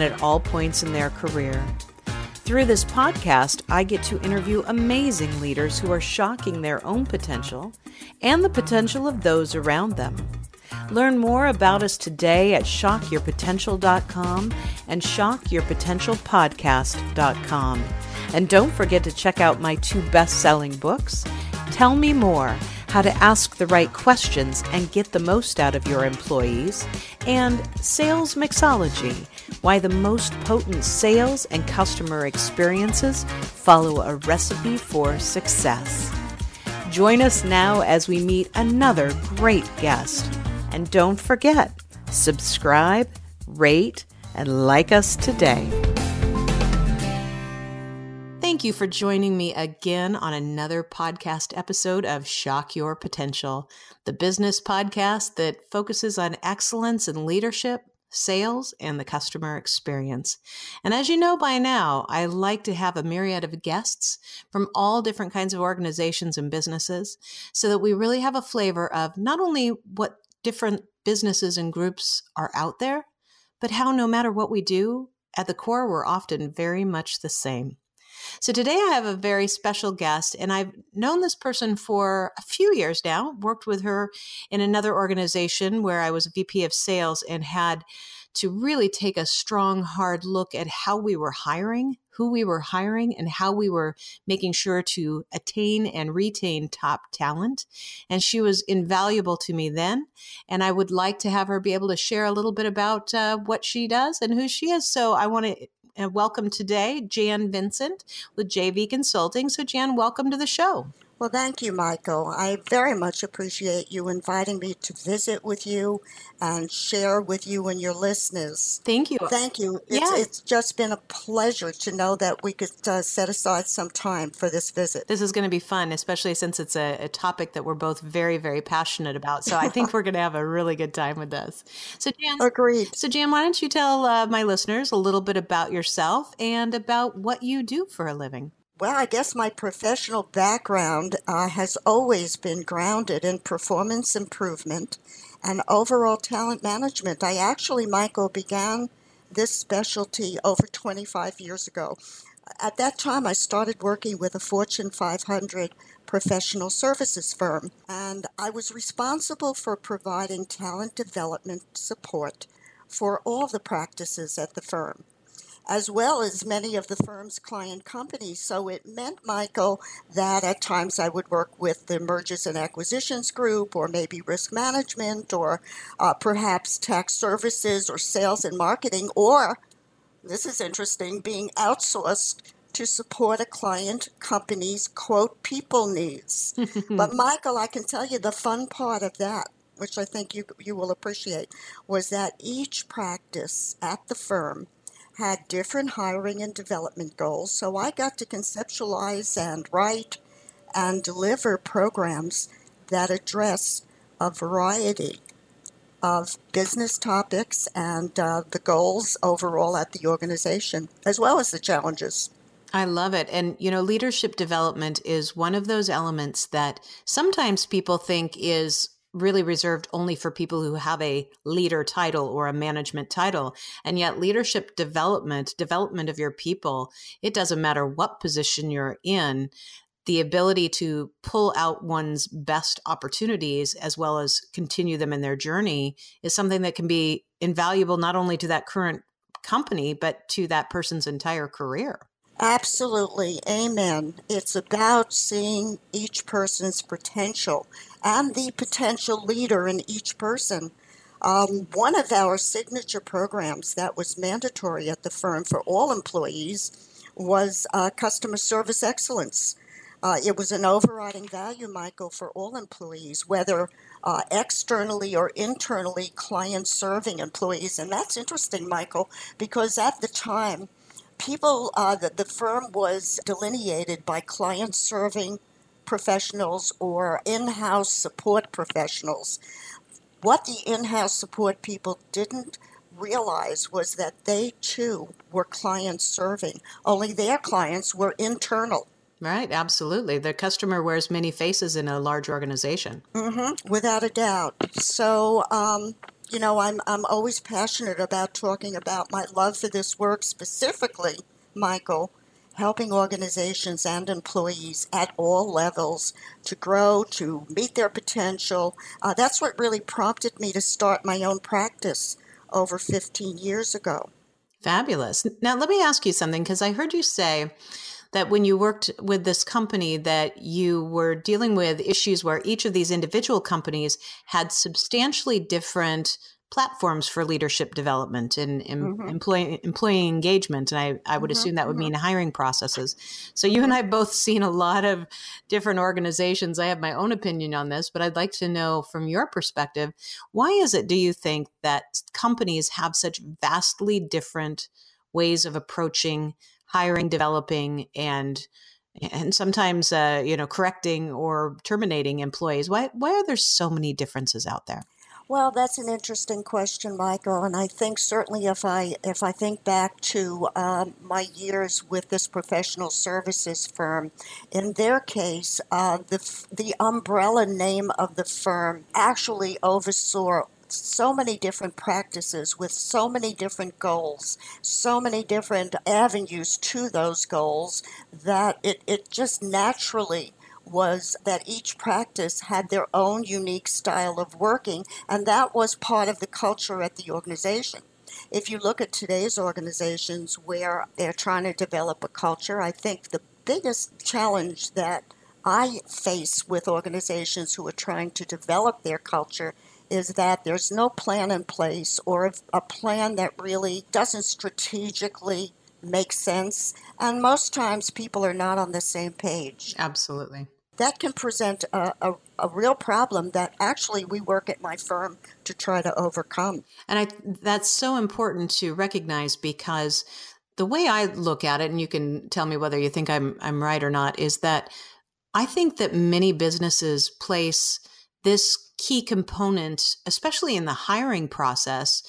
and at all points in their career. Through this podcast, I get to interview amazing leaders who are shocking their own potential and the potential of those around them. Learn more about us today at shockyourpotential.com and shockyourpotentialpodcast.com. And don't forget to check out my two best selling books Tell Me More How to Ask the Right Questions and Get the Most Out of Your Employees, and Sales Mixology Why the Most Potent Sales and Customer Experiences Follow a Recipe for Success. Join us now as we meet another great guest. And don't forget, subscribe, rate, and like us today. Thank you for joining me again on another podcast episode of Shock Your Potential, the business podcast that focuses on excellence in leadership, sales, and the customer experience. And as you know by now, I like to have a myriad of guests from all different kinds of organizations and businesses so that we really have a flavor of not only what different businesses and groups are out there, but how no matter what we do, at the core, we're often very much the same. So today I have a very special guest, and I've known this person for a few years now, worked with her in another organization where I was VP of sales and had to really take a strong, hard look at how we were hiring, who we were hiring, and how we were making sure to attain and retain top talent. And she was invaluable to me then. And I would like to have her be able to share a little bit about uh, what she does and who she is. So I want to uh, welcome today Jan Vincent with JV Consulting. So, Jan, welcome to the show. Well, thank you, Michele. I very much appreciate you inviting me to visit with you and share with you and your listeners. Thank you. Thank you. It's, yeah. it's just been a pleasure to know that we could uh, set aside some time for this visit. This is going to be fun, especially since it's a, a topic that we're both very, very passionate about. So I think we're going to have a really good time with this. So, Jan. Agreed. So, Jan, why don't you tell uh, my listeners a little bit about yourself and about what you do for a living? Well, I guess my professional background uh, has always been grounded in performance improvement and overall talent management. I actually, Michele, began this specialty over 25 years ago. At that time, I started working with a Fortune 500 professional services firm, and I was responsible for providing talent development support for all the practices at the firm as well as many of the firm's client companies. So it meant, Michele, that at times I would work with the mergers and acquisitions group, or maybe risk management, or uh, perhaps tax services, or sales and marketing, or this is interesting, being outsourced to support a client company's quote people needs. but Michele, I can tell you the fun part of that which I think you you will appreciate, was that each practice at the firm had different hiring and development goals, so I got to conceptualize and write and deliver programs that address a variety of business topics and uh, the goals overall at the organization, as well as the challenges. I love it. And, you know, leadership development is one of those elements that sometimes people think is really reserved only for people who have a leader title or a management title. And yet, leadership development, development of your people, it doesn't matter what position you're in. The ability to pull out one's best opportunities as well as continue them in their journey is something that can be invaluable not only to that current company, but to that person's entire career. Absolutely. Amen. It's about seeing each person's potential and the potential leader in each person. Um, one of our signature programs that was mandatory at the firm for all employees was uh, customer service excellence. Uh, it was an overriding value, Michele, for all employees, whether uh, externally or internally client serving employees. And that's interesting, Michele, because at the time, people, uh, the, the firm was delineated by client serving professionals or in house support professionals. What the in house support people didn't realize was that they too were client serving, only their clients were internal. Right, absolutely. The customer wears many faces in a large organization. Mm-hmm, without a doubt. So, um, you know, I'm, I'm always passionate about talking about my love for this work, specifically, Michele, helping organizations and employees at all levels to grow, to meet their potential. Uh, that's what really prompted me to start my own practice over 15 years ago. Fabulous. Now, let me ask you something because I heard you say that when you worked with this company that you were dealing with issues where each of these individual companies had substantially different platforms for leadership development and, mm-hmm. employee employee engagement and I, I would mm-hmm. assume that would mm-hmm. mean hiring processes so you and i both seen a lot of different organizations i have my own opinion on this but i'd like to know from your perspective why is it do you think that companies have such vastly different ways of approaching hiring, developing, and and sometimes uh, you know correcting or terminating employees. Why why are there so many differences out there? Well, that's an interesting question, Michele, and I think certainly if I if I think back to um, my years with this professional services firm, in their case, uh, the the umbrella name of the firm actually oversaw so many different practices with so many different goals, so many different avenues to those goals that it, it just naturally was that each practice had their own unique style of working, and that was part of the culture at the organization. If you look at today's organizations where they're trying to develop a culture, I think the biggest challenge that I face with organizations who are trying to develop their culture is that there's no plan in place or a plan that really doesn't strategically make sense. And most times people are not on the same page. Absolutely. That can present a, a, a real problem that actually we work at my firm to try to overcome. And I, that's so important to recognize because the way I look at it, and you can tell me whether you think I'm, I'm right or not, is that I think that many businesses place this key component, especially in the hiring process,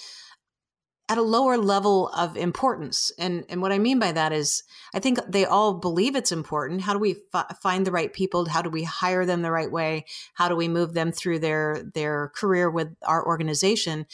at a lower level of importance. And and what I mean by that is, I think they all believe it's important. How do we f- find the right people? How do we hire them the right way? How do we move them through their their career with our organization?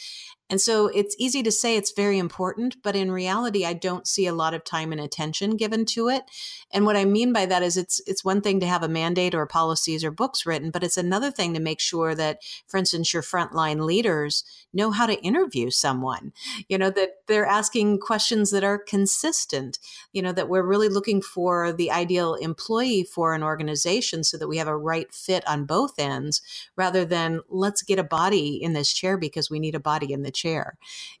And so it's easy to say it's very important, but in reality, I don't see a lot of time and attention given to it. And what I mean by that is it's it's one thing to have a mandate or policies or books written, but it's another thing to make sure that, for instance, your frontline leaders know how to interview someone. You know, that they're asking questions that are consistent, you know, that we're really looking for the ideal employee for an organization so that we have a right fit on both ends rather than let's get a body in this chair because we need a body in the chair.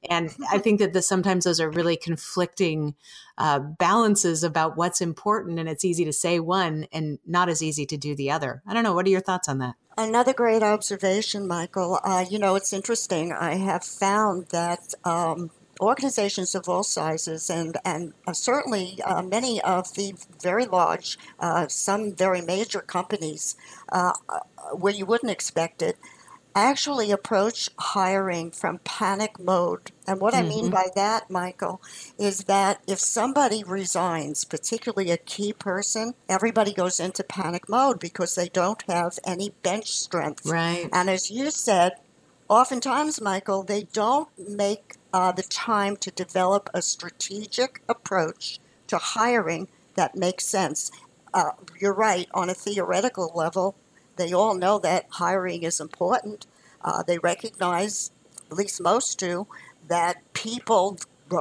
And I think that the, sometimes those are really conflicting uh, balances about what's important. And it's easy to say one and not as easy to do the other. I don't know. What are your thoughts on that? Another great observation, Michele. Uh, you know, it's interesting. I have found that um, organizations of all sizes and, and uh, certainly uh, many of the very large, uh, some very major companies uh, uh, where you wouldn't expect it, actually approach hiring from panic mode. And what mm-hmm. I mean mm-hmm. by that, Michele, is that if somebody resigns, particularly a key person, everybody goes into panic mode because they don't have any bench strength. Right. And as you said, oftentimes, Michele, they don't make uh, the time to develop a strategic approach to hiring that makes sense. Uh, you're right, on a theoretical level, they all know that hiring is important. Uh, they recognize, at least most do, that people,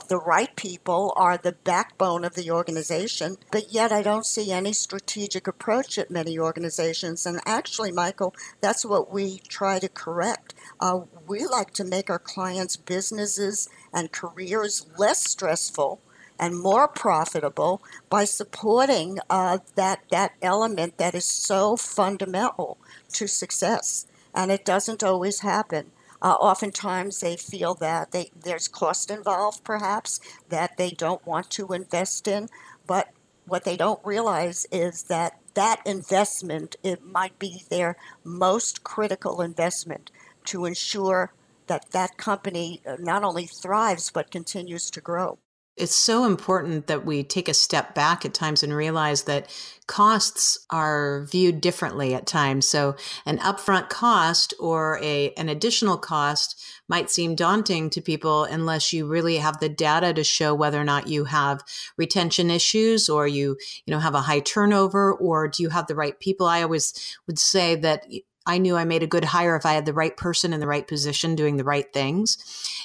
the right people, are the backbone of the organization. But yet, I don't see any strategic approach at many organizations. And actually, Michele, that's what we try to correct. Uh, we like to make our clients' businesses and careers less stressful and more profitable by supporting uh, that that element that is so fundamental to success. And it doesn't always happen. Uh, oftentimes, they feel that they, there's cost involved, perhaps, that they don't want to invest in. But what they don't realize is that that investment it might be their most critical investment to ensure that that company uh, not only thrives but continues to grow it's so important that we take a step back at times and realize that costs are viewed differently at times. So an upfront cost or a an additional cost might seem daunting to people unless you really have the data to show whether or not you have retention issues or you you know have a high turnover or do you have the right people. I always would say that I knew I made a good hire if I had the right person in the right position doing the right things.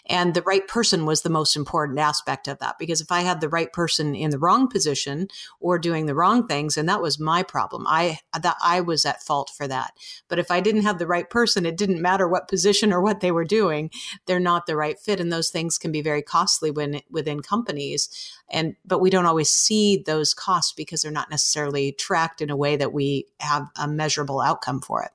And the right person was the most important aspect of that because if I had the right person in the wrong position or doing the wrong things, and that was my problem. I that I was at fault for that. But if I didn't have the right person, it didn't matter what position or what they were doing, they're not the right fit and those things can be very costly when within companies. And but we don't always see those costs because they're not necessarily tracked in a way that we have a measurable outcome for it.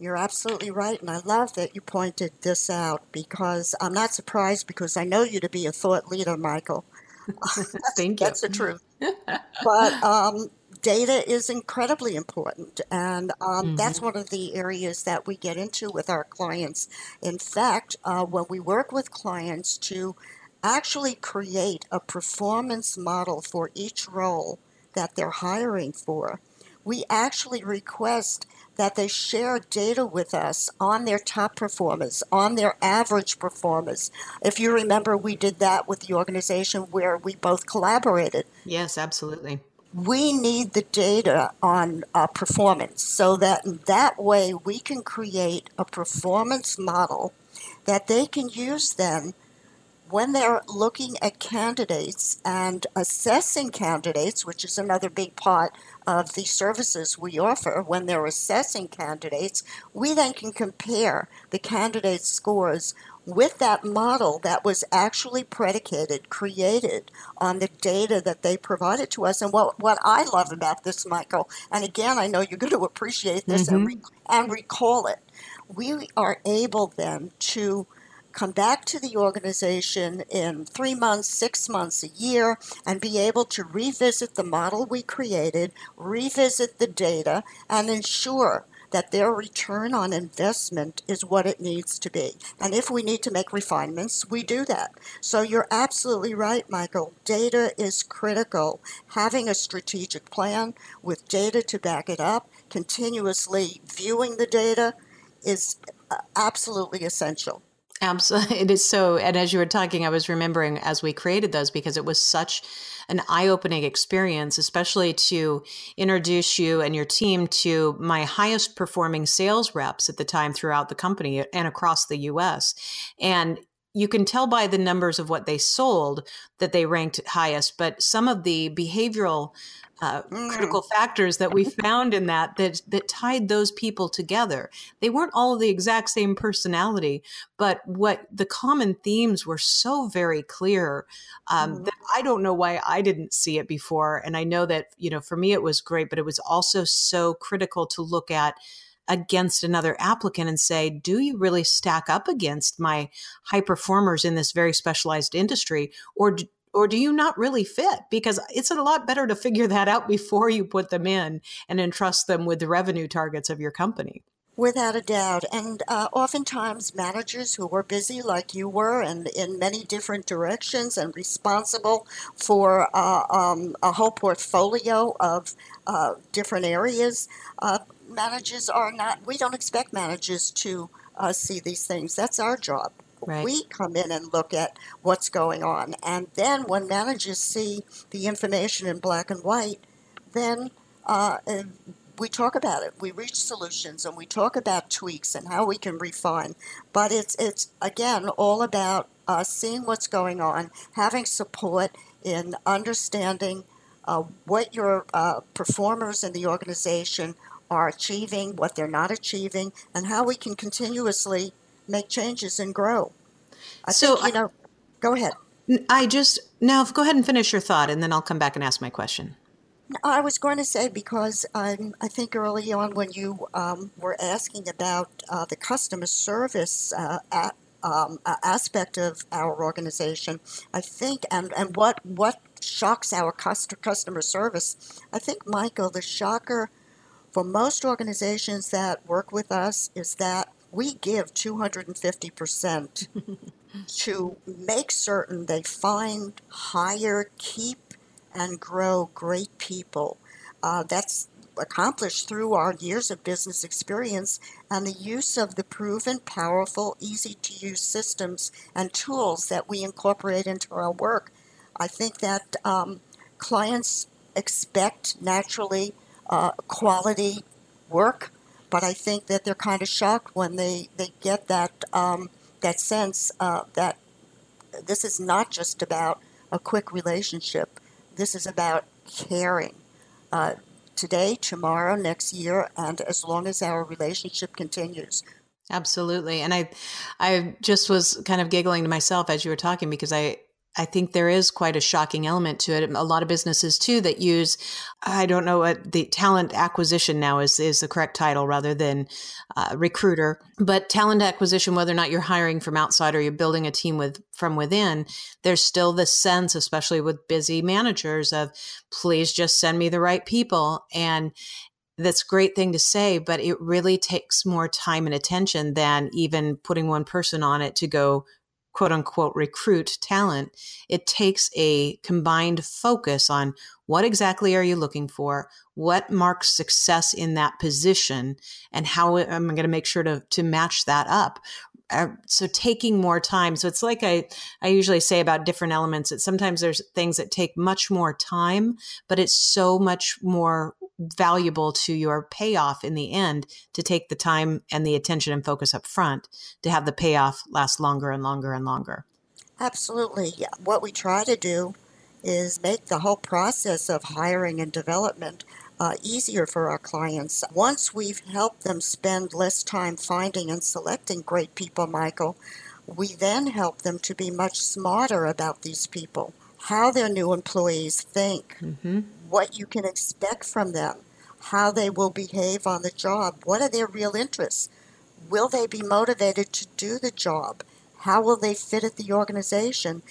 You're absolutely right, and I love that you pointed this out because I'm not surprised because I know you to be a thought leader, Michele. Thank you. That's the truth. but um, data is incredibly important, and um, mm-hmm. that's one of the areas that we get into with our clients. In fact, uh, when we work with clients to actually create a performance model for each role that they're hiring for, we actually request that they share data with us on their top performers, on their average performers. If you remember, we did that with the organization where we both collaborated. Yes, absolutely. We need the data on uh, performance so that in that way we can create a performance model that they can use then when they're looking at candidates and assessing candidates, which is another big part of the services we offer when they're assessing candidates, we then can compare the candidate scores with that model that was actually predicated, created on the data that they provided to us. And what, what I love about this, Michele, and again, I know you're going to appreciate this mm-hmm. and, re- and recall it, we are able then to come back to the organization in three months, six months, a year, and be able to revisit the model we created, revisit the data, and ensure that their return on investment is what it needs to be. And if we need to make refinements, we do that. So you're absolutely right, Michele. Data is critical. Having a strategic plan with data to back it up, continuously viewing the data is uh, absolutely essential. Absolutely. It is so. And as you were talking, I was remembering as we created those because it was such an eye opening experience, especially to introduce you and your team to my highest performing sales reps at the time throughout the company and across the US. And you can tell by the numbers of what they sold that they ranked highest, but some of the behavioral uh, mm. critical factors that we found in that that that tied those people together. They weren't all the exact same personality, but what the common themes were so very clear um, mm. that I don't know why I didn't see it before. And I know that you know for me it was great, but it was also so critical to look at against another applicant and say, do you really stack up against my high performers in this very specialized industry? Or or do you not really fit? Because it's a lot better to figure that out before you put them in and entrust them with the revenue targets of your company. Without a doubt. And uh, oftentimes, managers who were busy like you were and in many different directions and responsible for uh, um, a whole portfolio of uh, different areas, uh, managers are not, we don't expect managers to uh, see these things. That's our job. Right. We come in and look at what's going on. And then when managers see the information in black and white, then uh, we talk about it. We reach solutions and we talk about tweaks and how we can refine. But it's, it's again, all about uh, seeing what's going on, having support in understanding uh, what your uh, performers in the organization are achieving, what they're not achieving, and how we can continuously make changes and grow. I so think, you know, go ahead. I just now go ahead and finish your thought, and then I'll come back and ask my question. I was going to say because um, I think early on when you um, were asking about uh, the customer service uh, at, um, aspect of our organization, I think, and, and what what shocks our customer service, I think, Michele, the shocker for most organizations that work with us is that we give 250% to make certain they find, hire, keep, and grow great people. Uh, that's accomplished through our years of business experience and the use of the proven, powerful, easy to use systems and tools that we incorporate into our work. I think that um, clients expect naturally uh, quality work, but I think that they're kind of shocked when they, they get that um, that sense uh, that this is not just about a quick relationship. This is about caring. Uh, today, tomorrow, next year, and as long as our relationship continues. Absolutely. And I I just was kind of giggling to myself as you were talking because I I think there is quite a shocking element to it. A lot of businesses too that use, I don't know what the talent acquisition now is, is the correct title rather than uh, recruiter, but talent acquisition, whether or not you're hiring from outside or you're building a team with from within, there's still this sense, especially with busy managers of please just send me the right people. And that's a great thing to say, but it really takes more time and attention than even putting one person on it to go quote unquote recruit talent, it takes a combined focus on what exactly are you looking for, what marks success in that position, and how am I going to make sure to, to match that up. Uh, so taking more time. So it's like I, I usually say about different elements that sometimes there's things that take much more time, but it's so much more valuable to your payoff in the end to take the time and the attention and focus up front to have the payoff last longer and longer and longer. Absolutely. Yeah. What we try to do is make the whole process of hiring and development uh, easier for our clients. Once we've helped them spend less time finding and selecting great people, Michele, we then help them to be much smarter about these people, how their new employees think, mm-hmm what you can expect from them, how they will behave on the job, what are their real interests, will they be motivated to do the job, how will they fit at the organization,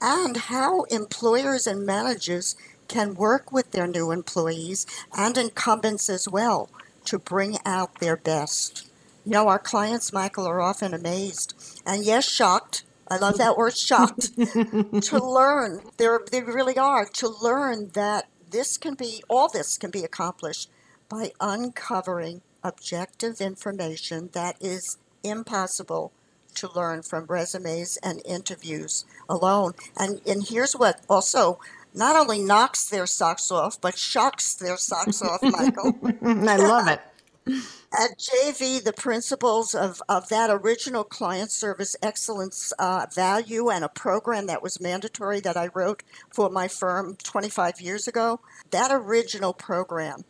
and how employers and managers can work with their new employees and incumbents as well to bring out their best. You know, our clients, Michele, are often amazed and yes, shocked. I love that word shocked to learn. They're, they really are to learn that this can be, all this can be accomplished by uncovering objective information that is impossible to learn from resumes and interviews alone. And, and here's what also not only knocks their socks off, but shocks their socks off, Michele. I love it. At JV, the principles of, of that original client service excellence uh, value and a program that was mandatory that I wrote for my firm 25 years ago, that original program,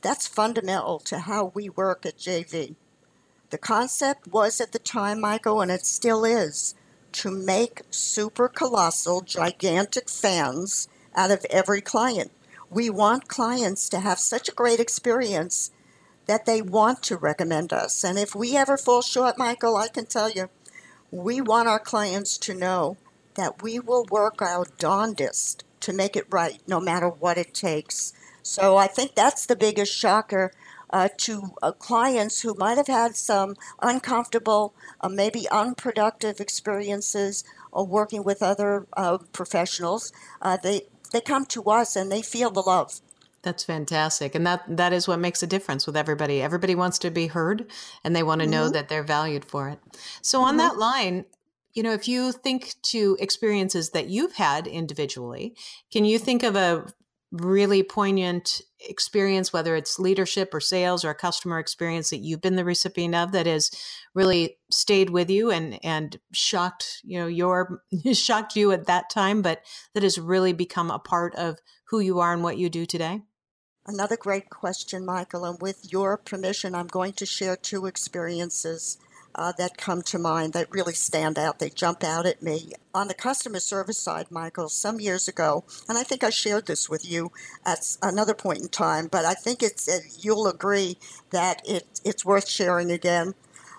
that's fundamental to how we work at JV. The concept was at the time, Michele, and it still is, to make super colossal, gigantic fans out of every client. We want clients to have such a great experience that they want to recommend us. And if we ever fall short, Michele, I can tell you, we want our clients to know that we will work our darndest to make it right, no matter what it takes. So I think that's the biggest shocker uh, to uh, clients who might have had some uncomfortable, uh, maybe unproductive experiences or working with other uh, professionals. Uh, they they come to us and they feel the love. That's fantastic. And that that is what makes a difference with everybody. Everybody wants to be heard and they want to mm-hmm. know that they're valued for it. So on mm-hmm. that line, you know, if you think to experiences that you've had individually, can you think of a really poignant experience, whether it's leadership or sales or a customer experience that you've been the recipient of that has really stayed with you and and shocked you know your shocked you at that time, but that has really become a part of who you are and what you do today? Another great question, Michele, and with your permission, I'm going to share two experiences. uh, that come to mind that really stand out. They jump out at me. On the customer service side, Michele, some years ago, and I think I shared this with you at another point in time, but I think it's uh, you'll agree that it, it's worth sharing again.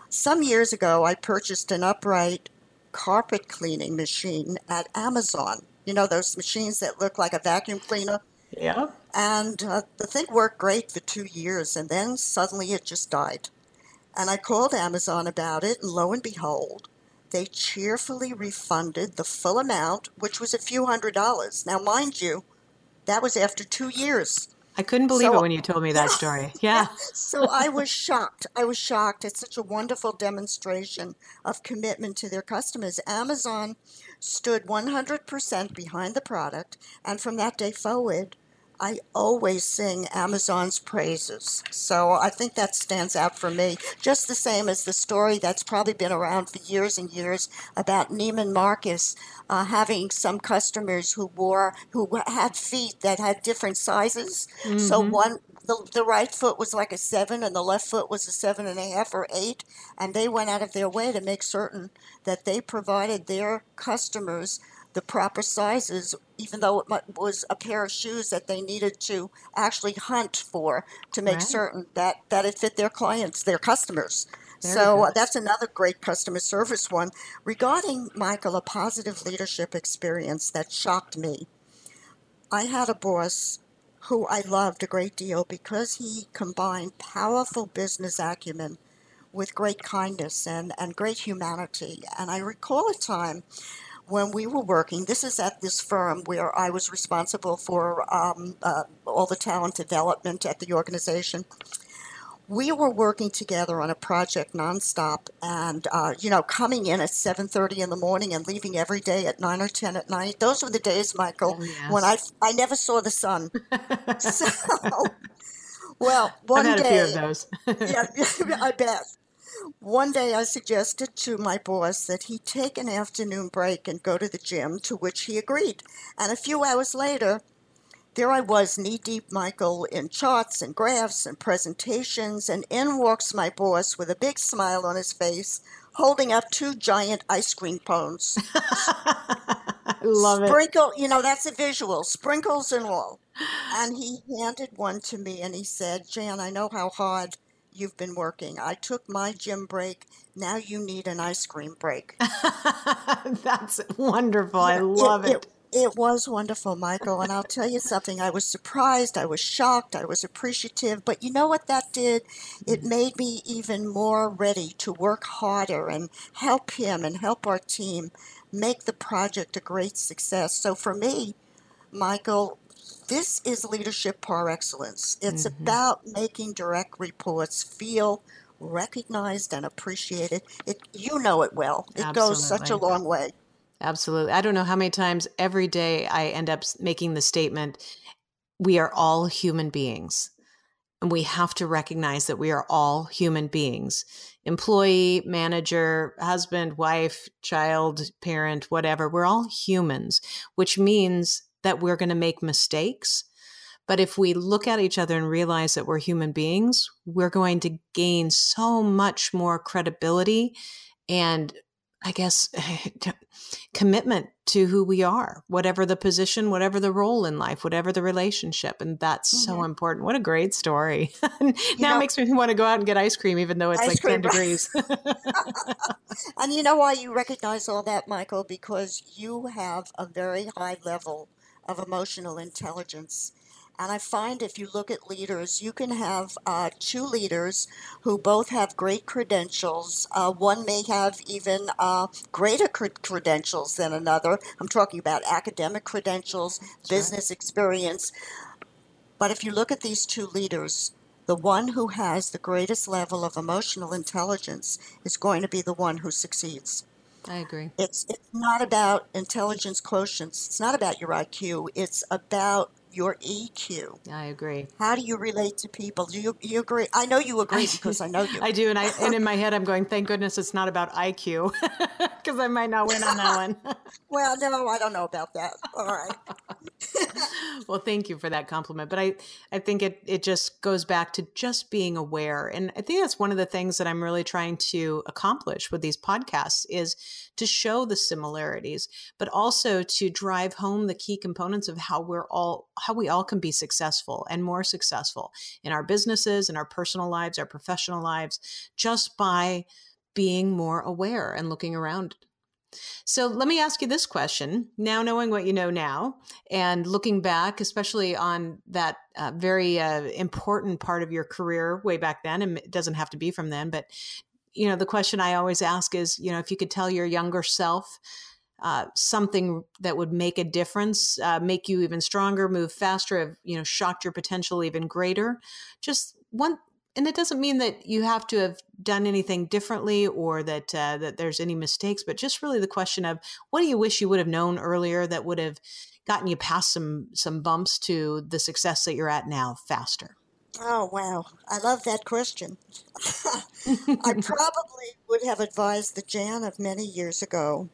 Some years ago, I purchased an upright carpet cleaning machine at Amazon. You know, those machines that look like a vacuum cleaner? Yeah. And uh, the thing worked great for two years, and then suddenly it just died. And I called Amazon about it, and lo and behold, they cheerfully refunded the full amount, which was a few hundred dollars. Now, mind you, that was after two years. I couldn't believe so, it when you told me that story. Yeah. yeah. So I was shocked. I was shocked. It's such a wonderful demonstration of commitment to their customers. Amazon stood 100% behind the product, and from that day forward, I always sing Amazon's praises. So I think that stands out for me. Just the same as the story that's probably been around for years and years about Neiman Marcus uh, having some customers who wore, who had feet that had different sizes. Mm-hmm. So one, the, the right foot was like a seven and the left foot was a seven and a half or eight. And they went out of their way to make certain that they provided their customers the proper sizes, even though it was a pair of shoes that they needed to actually hunt for to make right. certain that, that it fit their clients, their customers. Very so that's another great customer service one. Regarding Michele, a positive leadership experience that shocked me. I had a boss who I loved a great deal because he combined powerful business acumen with great kindness and, and great humanity. And I recall a time when we were working, this is at this firm where I was responsible for um, uh, all the talent development at the organization. We were working together on a project nonstop, and uh, you know, coming in at seven thirty in the morning and leaving every day at nine or ten at night. Those were the days, Michele, oh, yes. when I I never saw the sun. so, well, one I've had day, a few of those. yeah, I bet. One day I suggested to my boss that he take an afternoon break and go to the gym, to which he agreed. And a few hours later, there I was, knee deep, Michele, in charts and graphs and presentations, and in walks my boss with a big smile on his face, holding up two giant ice cream cones. Love it. Sprinkle, you know, that's a visual, sprinkles and all. And he handed one to me and he said, Jan, I know how hard you've been working. I took my gym break. Now you need an ice cream break. That's wonderful. I love it, it. it. It was wonderful, Michele. And I'll tell you something. I was surprised. I was shocked. I was appreciative. But you know what that did? It mm. made me even more ready to work harder and help him and help our team make the project a great success. So for me, Michele, this is leadership par excellence. It's mm-hmm. about making direct reports feel recognized and appreciated. It you know it well. It Absolutely. goes such a long way. Absolutely. I don't know how many times every day I end up making the statement we are all human beings. And we have to recognize that we are all human beings employee, manager, husband, wife, child, parent, whatever. We're all humans, which means that we're going to make mistakes. But if we look at each other and realize that we're human beings, we're going to gain so much more credibility and I guess commitment to who we are, whatever the position, whatever the role in life, whatever the relationship. And that's mm-hmm. so important. What a great story. now know, it makes me want to go out and get ice cream, even though it's like cream, 10 degrees. and you know why you recognize all that, Michele? Because you have a very high level of emotional intelligence. And I find if you look at leaders, you can have uh, two leaders who both have great credentials. Uh, one may have even uh, greater credentials than another. I'm talking about academic credentials, business experience. But if you look at these two leaders, the one who has the greatest level of emotional intelligence is going to be the one who succeeds. I agree. It's it's not about intelligence quotients. It's not about your IQ. It's about your EQ. I agree. How do you relate to people? Do you, you agree? I know you agree because I know you. I do, and I and in my head I'm going, thank goodness it's not about IQ because I might not win on that one. well, no, I don't know about that. All right. well, thank you for that compliment. But I, I think it it just goes back to just being aware. And I think that's one of the things that I'm really trying to accomplish with these podcasts is to show the similarities, but also to drive home the key components of how we're all how we all can be successful and more successful in our businesses, in our personal lives, our professional lives, just by being more aware and looking around so let me ask you this question. Now, knowing what you know now and looking back, especially on that uh, very uh, important part of your career way back then, and it doesn't have to be from then, but you know, the question I always ask is, you know, if you could tell your younger self uh, something that would make a difference, uh, make you even stronger, move faster, have you know, shocked your potential even greater. Just one and it doesn't mean that you have to have done anything differently or that uh, that there's any mistakes but just really the question of what do you wish you would have known earlier that would have gotten you past some some bumps to the success that you're at now faster? Oh wow. I love that question. I probably would have advised the jan of many years ago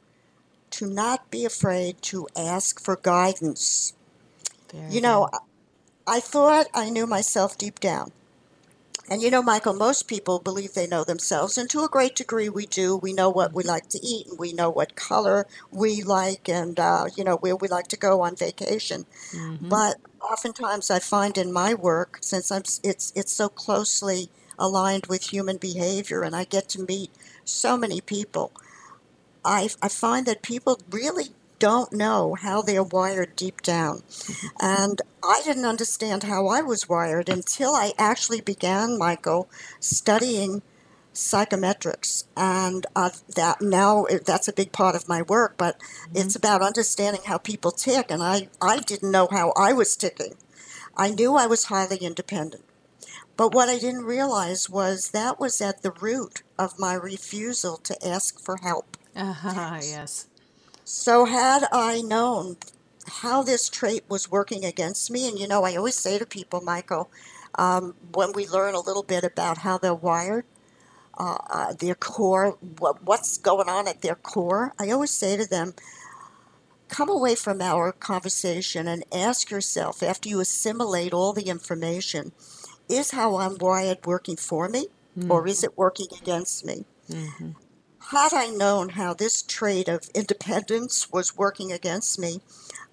to not be afraid to ask for guidance. Very you know good. i thought i knew myself deep down and you know, Michele, most people believe they know themselves, and to a great degree we do. We know what we like to eat, and we know what color we like, and, uh, you know, where we like to go on vacation. Mm-hmm. But oftentimes I find in my work, since I'm, it's, it's so closely aligned with human behavior, and I get to meet so many people, I, I find that people really don't know how they're wired deep down. And I didn't understand how I was wired until I actually began, Michele, studying psychometrics. And uh, that now that's a big part of my work but mm-hmm. it's about understanding how people tick and I, I didn't know how i was ticking. I knew i was highly independent. But what i didn't realize was that was at the root of my refusal to ask for help. Uh-huh, yes so, had I known how this trait was working against me, and you know, I always say to people, Michele, um, when we learn a little bit about how they're wired, uh, uh, their core, what, what's going on at their core, I always say to them, come away from our conversation and ask yourself after you assimilate all the information is how I'm wired working for me mm-hmm. or is it working against me? Mm-hmm. Had I known how this trait of independence was working against me,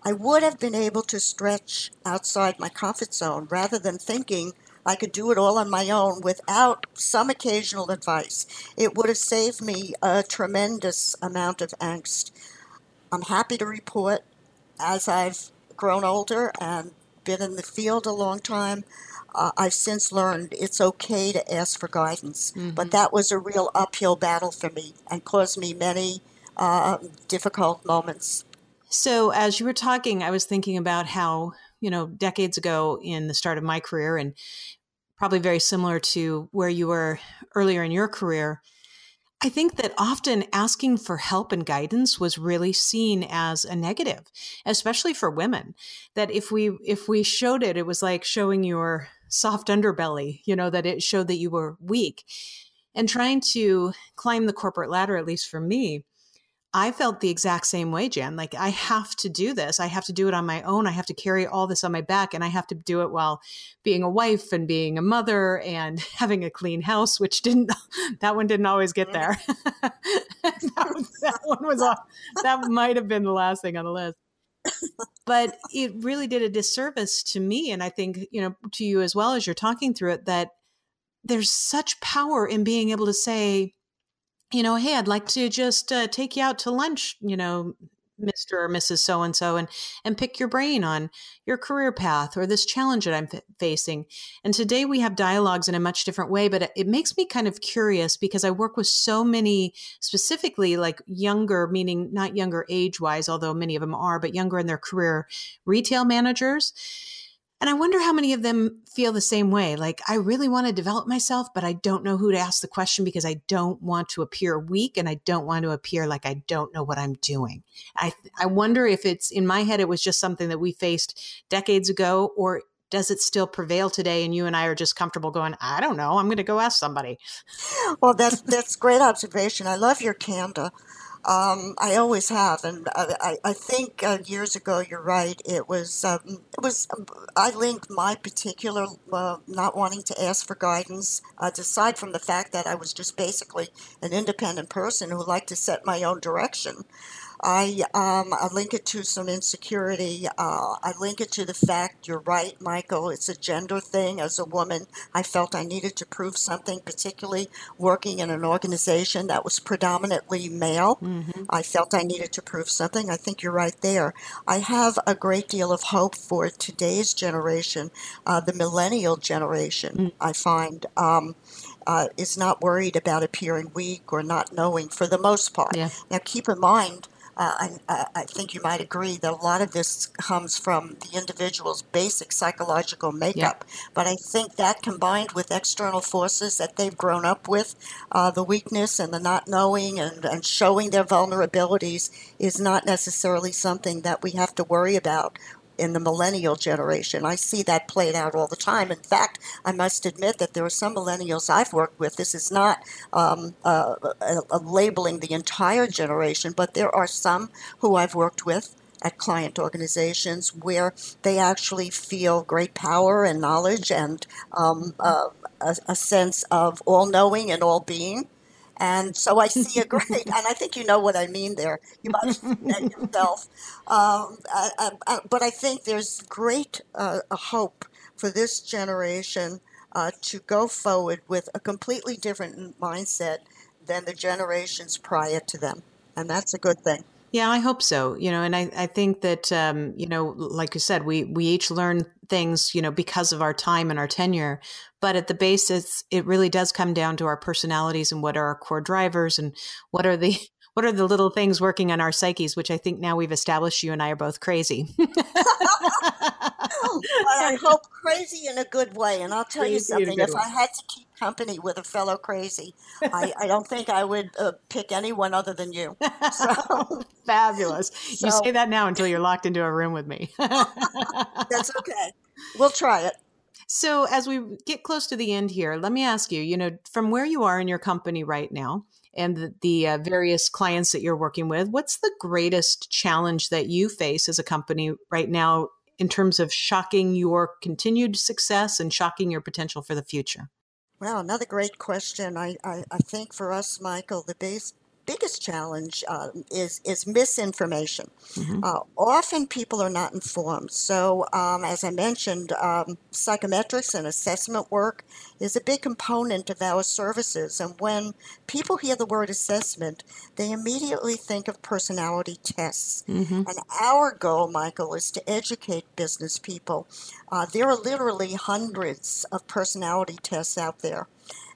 I would have been able to stretch outside my comfort zone rather than thinking I could do it all on my own without some occasional advice. It would have saved me a tremendous amount of angst. I'm happy to report, as I've grown older and been in the field a long time, uh, I've since learned it's okay to ask for guidance. Mm-hmm. But that was a real uphill battle for me and caused me many uh, difficult moments. So, as you were talking, I was thinking about how, you know, decades ago in the start of my career, and probably very similar to where you were earlier in your career, I think that often asking for help and guidance was really seen as a negative, especially for women. That if we if we showed it, it was like showing your soft underbelly, you know, that it showed that you were weak. And trying to climb the corporate ladder, at least for me, I felt the exact same way, Jan. Like, I have to do this. I have to do it on my own. I have to carry all this on my back, and I have to do it while being a wife and being a mother and having a clean house, which didn't, that one didn't always get mm-hmm. there. that, that one was, that might have been the last thing on the list but it really did a disservice to me and i think you know to you as well as you're talking through it that there's such power in being able to say you know hey i'd like to just uh, take you out to lunch you know Mr. or Mrs. So and so and and pick your brain on your career path or this challenge that I'm f- facing. And today we have dialogues in a much different way, but it makes me kind of curious because I work with so many specifically like younger, meaning not younger age wise, although many of them are, but younger in their career retail managers and I wonder how many of them feel the same way. Like, I really want to develop myself, but I don't know who to ask the question because I don't want to appear weak and I don't want to appear like I don't know what I'm doing. I, I wonder if it's in my head, it was just something that we faced decades ago, or does it still prevail today? And you and I are just comfortable going, I don't know, I'm going to go ask somebody. Well, that's, that's great observation. I love your candor. Um, I always have, and I, I think uh, years ago, you're right. It was um, it was um, I linked my particular uh, not wanting to ask for guidance, uh, aside from the fact that I was just basically an independent person who liked to set my own direction. I, um, I link it to some insecurity. Uh, I link it to the fact you're right, Michele. It's a gender thing. As a woman, I felt I needed to prove something, particularly working in an organization that was predominantly male. Mm-hmm. I felt I needed to prove something. I think you're right there. I have a great deal of hope for today's generation, uh, the millennial generation. Mm. I find. Um, uh, is not worried about appearing weak or not knowing for the most part. Yeah. Now, keep in mind, uh, I, I, think you might agree that a lot of this comes from the individual's basic psychological makeup. But I think that combined with external forces that they've grown up with, uh, the weakness and the not knowing and, and showing their vulnerabilities is not necessarily something that we have to worry about in the millennial generation. I see that played out all the time. In fact, I must admit that there are some millennials I've worked with. This is not um, uh, uh, labeling the entire generation, but there are some who I've worked with at client organizations where they actually feel great power and knowledge and um, uh, a, a, sense of all knowing and all being. And so I see a great, and I think you know what I mean there. You might have seen that yourself. Um, I, I, I, but I think there's great uh, hope for this generation uh, to go forward with a completely different mindset than the generations prior to them. And that's a good thing. Yeah, I hope so. You know, and I, I think that, um, you know, like you said, we, we each learn things, you know, because of our time and our tenure. But at the basis, it really does come down to our personalities and what are our core drivers and what are the what are the little things working on our psyches, which I think now we've established you and I are both crazy. I hope crazy in a good way. And I'll tell crazy you something if way. I had to keep company with a fellow crazy, I, I don't think I would uh, pick anyone other than you. So. Fabulous. So, you say that now until you're locked into a room with me. that's okay. We'll try it. So, as we get close to the end here, let me ask you, you know, from where you are in your company right now, and the, the uh, various clients that you're working with, what's the greatest challenge that you face as a company right now in terms of shocking your continued success and shocking your potential for the future? Well, another great question. I, I, I think for us, Michele, the base biggest challenge uh, is is misinformation. Mm-hmm. Uh, often people are not informed. So, um, as I mentioned, um, psychometrics and assessment work is a big component of our services. And when people hear the word assessment, they immediately think of personality tests. Mm-hmm. And our goal, Michele, is to educate business people. Uh, there are literally hundreds of personality tests out there,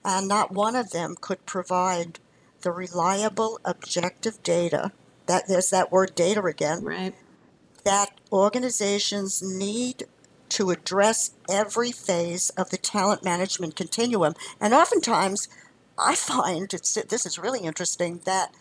and not one of them could provide the reliable, objective data, that there's that word data again, right. that organizations need to address every phase of the talent management continuum. And oftentimes, I find it's, this is really interesting that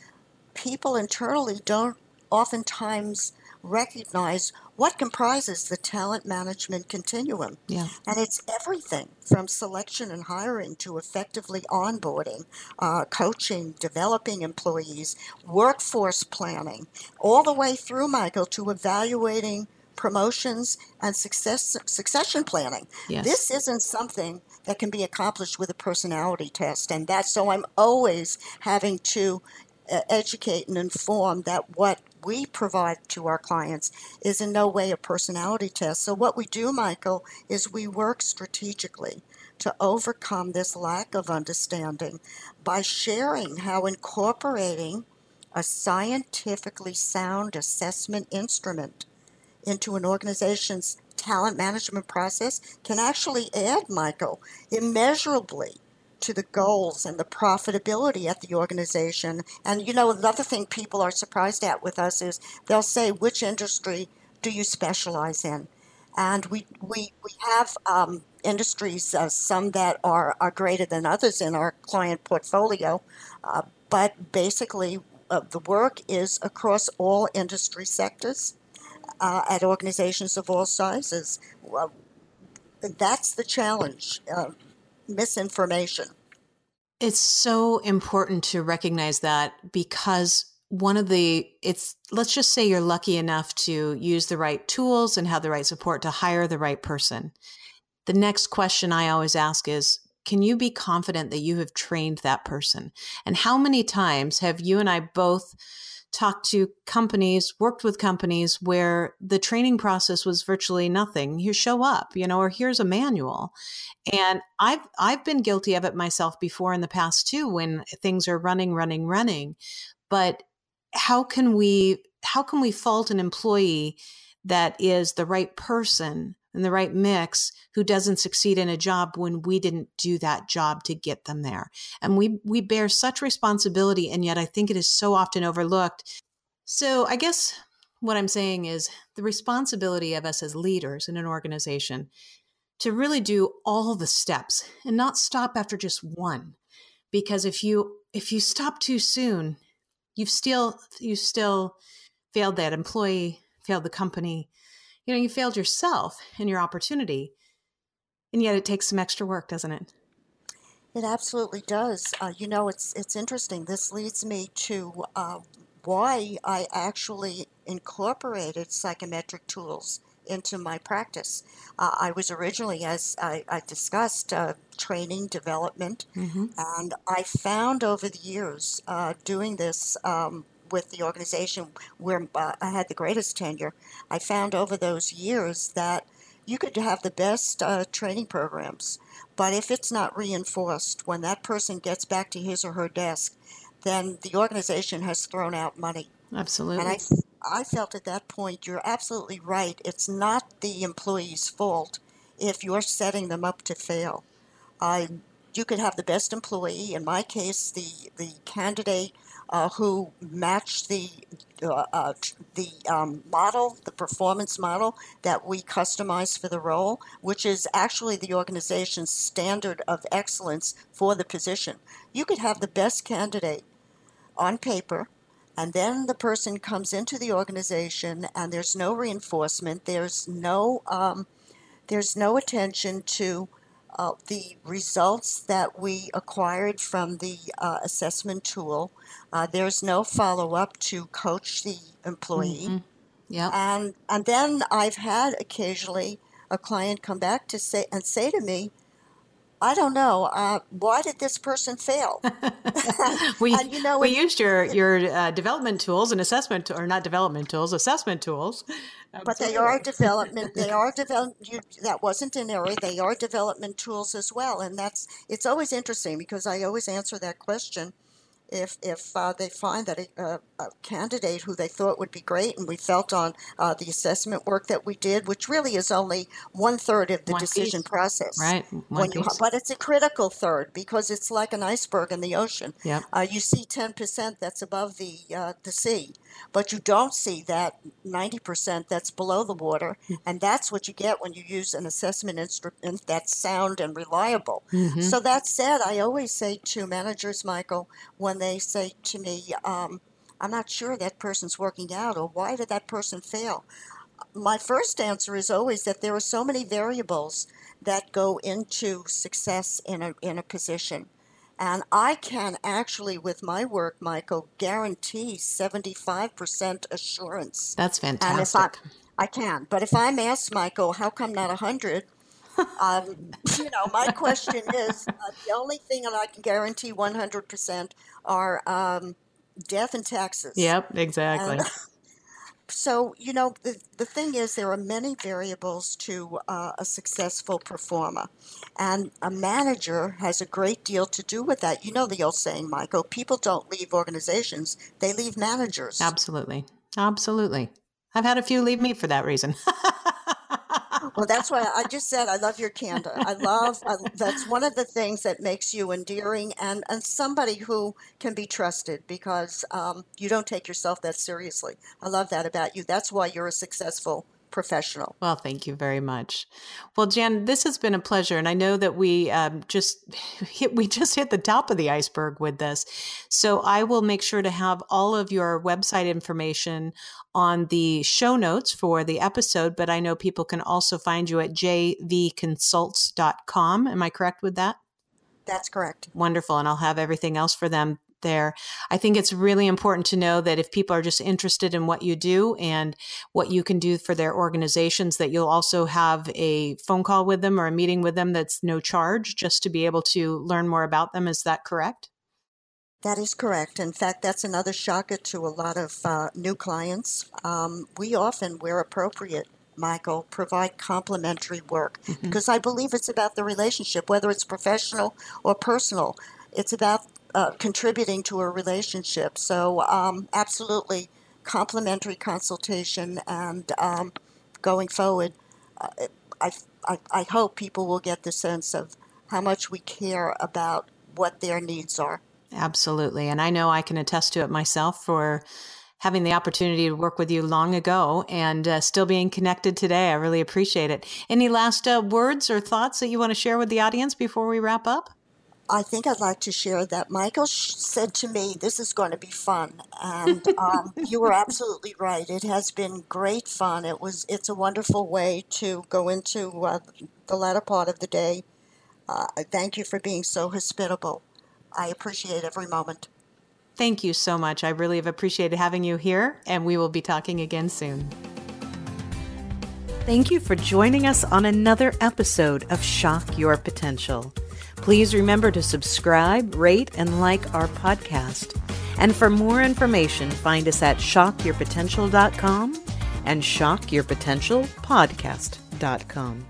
people internally don't oftentimes recognize what comprises the talent management continuum. Yeah. And it's everything from selection and hiring to effectively onboarding, uh, coaching, developing employees, workforce planning, all the way through, Michele, to evaluating promotions and success succession planning. Yes. This isn't something that can be accomplished with a personality test and that's so I'm always having to uh, educate and inform that what we provide to our clients is in no way a personality test. So, what we do, Michele, is we work strategically to overcome this lack of understanding by sharing how incorporating a scientifically sound assessment instrument into an organization's talent management process can actually add, Michele, immeasurably to the goals and the profitability at the organization. And you know, another thing people are surprised at with us is they'll say, which industry do you specialize in? And we, we, we have um, industries, uh, some that are, are greater than others in our client portfolio. Uh, but basically, uh, the work is across all industry sectors uh, at organizations of all sizes. That's the challenge uh, misinformation. It's so important to recognize that because one of the it's let's just say you're lucky enough to use the right tools and have the right support to hire the right person the next question i always ask is can you be confident that you have trained that person? And how many times have you and i both talked to companies worked with companies where the training process was virtually nothing? You show up you know or here's a manual. And i've i've been guilty of it myself before in the past too when things are running running running. But how can we how can we fault an employee that is the right person and the right mix who doesn't succeed in a job when we didn't do that job to get them there and we we bear such responsibility and yet i think it is so often overlooked so i guess what i'm saying is the responsibility of us as leaders in an organization to really do all the steps and not stop after just one because if you if you stop too soon you've still you still failed that employee, failed the company. You know, you failed yourself and your opportunity. And yet it takes some extra work, doesn't it? It absolutely does. Uh, you know, it's it's interesting. This leads me to uh, why I actually incorporated psychometric tools into my practice. Uh, I was originally, as I, I discussed, uh, training development, mm-hmm. and I found over the years uh, doing this um, with the organization where uh, I had the greatest tenure, I found over those years that you could have the best uh, training programs, but if it's not reinforced when that person gets back to his or her desk, then the organization has thrown out money. Absolutely. And I I felt at that point you're absolutely right. It's not the employee's fault if you're setting them up to fail. Uh, you could have the best employee. In my case, the the candidate uh, who matched the uh, uh the um, model, the performance model that we customized for the role, which is actually the organization's standard of excellence for the position. You could have the best candidate on paper and then the person comes into the organization and there's no reinforcement there's no um, there's no attention to uh, the results that we acquired from the uh, assessment tool. Uh, there's no follow-up to coach the employee. Mm-hmm. yeah and and then i've had occasionally a client come back to say and say to me I don't know. Uh, why did this person fail? we and, you know, we used your your uh, development tools and assessment, or not development tools, assessment tools. But they are development. They are develop. that wasn't an error. They are development tools as well, and that's. It's always interesting because I always answer that question if if uh, they find that a, a, candidate who they thought would be great, and we felt on uh, the assessment work that we did, which really is only one third of the one decision piece. process, right? One you, but it's a critical third because it's like an iceberg in the ocean. Yep. Uh, you see ten percent that's above the uh, the sea, but you don't see that ninety percent that's below the water, hmm. and that's what you get when you use an assessment instrument that's sound and reliable. Mm-hmm. So that said, I always say to managers, Michele, when they say to me, um, I'm not sure that person's working out, or why did that person fail? My first answer is always that there are so many variables that go into success in a, in a position. And I can actually, with my work, Michele, guarantee 75% assurance. That's fantastic. I, I can. But if I'm asked, Michele, how come not 100? Um, you know, my question is uh, the only thing that I can guarantee 100% are um, death and taxes. Yep, exactly. And, so, you know, the, the thing is, there are many variables to uh, a successful performer. And a manager has a great deal to do with that. You know the old saying, Michele people don't leave organizations, they leave managers. Absolutely. Absolutely. I've had a few leave me for that reason. well, that's why I just said I love your candor. I love I, that's one of the things that makes you endearing and, and somebody who can be trusted because um, you don't take yourself that seriously. I love that about you. That's why you're a successful professional. Well, thank you very much. Well, Jan, this has been a pleasure, and I know that we um, just hit we just hit the top of the iceberg with this. So I will make sure to have all of your website information on the show notes for the episode. But I know people can also find you at jvconsults.com. Am I correct with that? That's correct. Wonderful, and I'll have everything else for them there. I think it's really important to know that if people are just interested in what you do and what you can do for their organizations, that you'll also have a phone call with them or a meeting with them that's no charge just to be able to learn more about them. Is that correct? That is correct. In fact, that's another shocker to a lot of uh, new clients. Um, we often, where appropriate, Michele, provide complimentary work mm-hmm. because I believe it's about the relationship, whether it's professional or personal. It's about uh, contributing to a relationship. So, um, absolutely, complimentary consultation and um, going forward, uh, I, I, I hope people will get the sense of how much we care about what their needs are. Absolutely. And I know I can attest to it myself for having the opportunity to work with you long ago and uh, still being connected today. I really appreciate it. Any last uh, words or thoughts that you want to share with the audience before we wrap up? I think I'd like to share that Michele sh- said to me, This is going to be fun. And um, you were absolutely right. It has been great fun. It was, it's a wonderful way to go into uh, the latter part of the day. Uh, thank you for being so hospitable. I appreciate every moment. Thank you so much. I really have appreciated having you here, and we will be talking again soon. Thank you for joining us on another episode of Shock Your Potential. Please remember to subscribe, rate, and like our podcast. And for more information, find us at shockyourpotential.com and shockyourpotentialpodcast.com.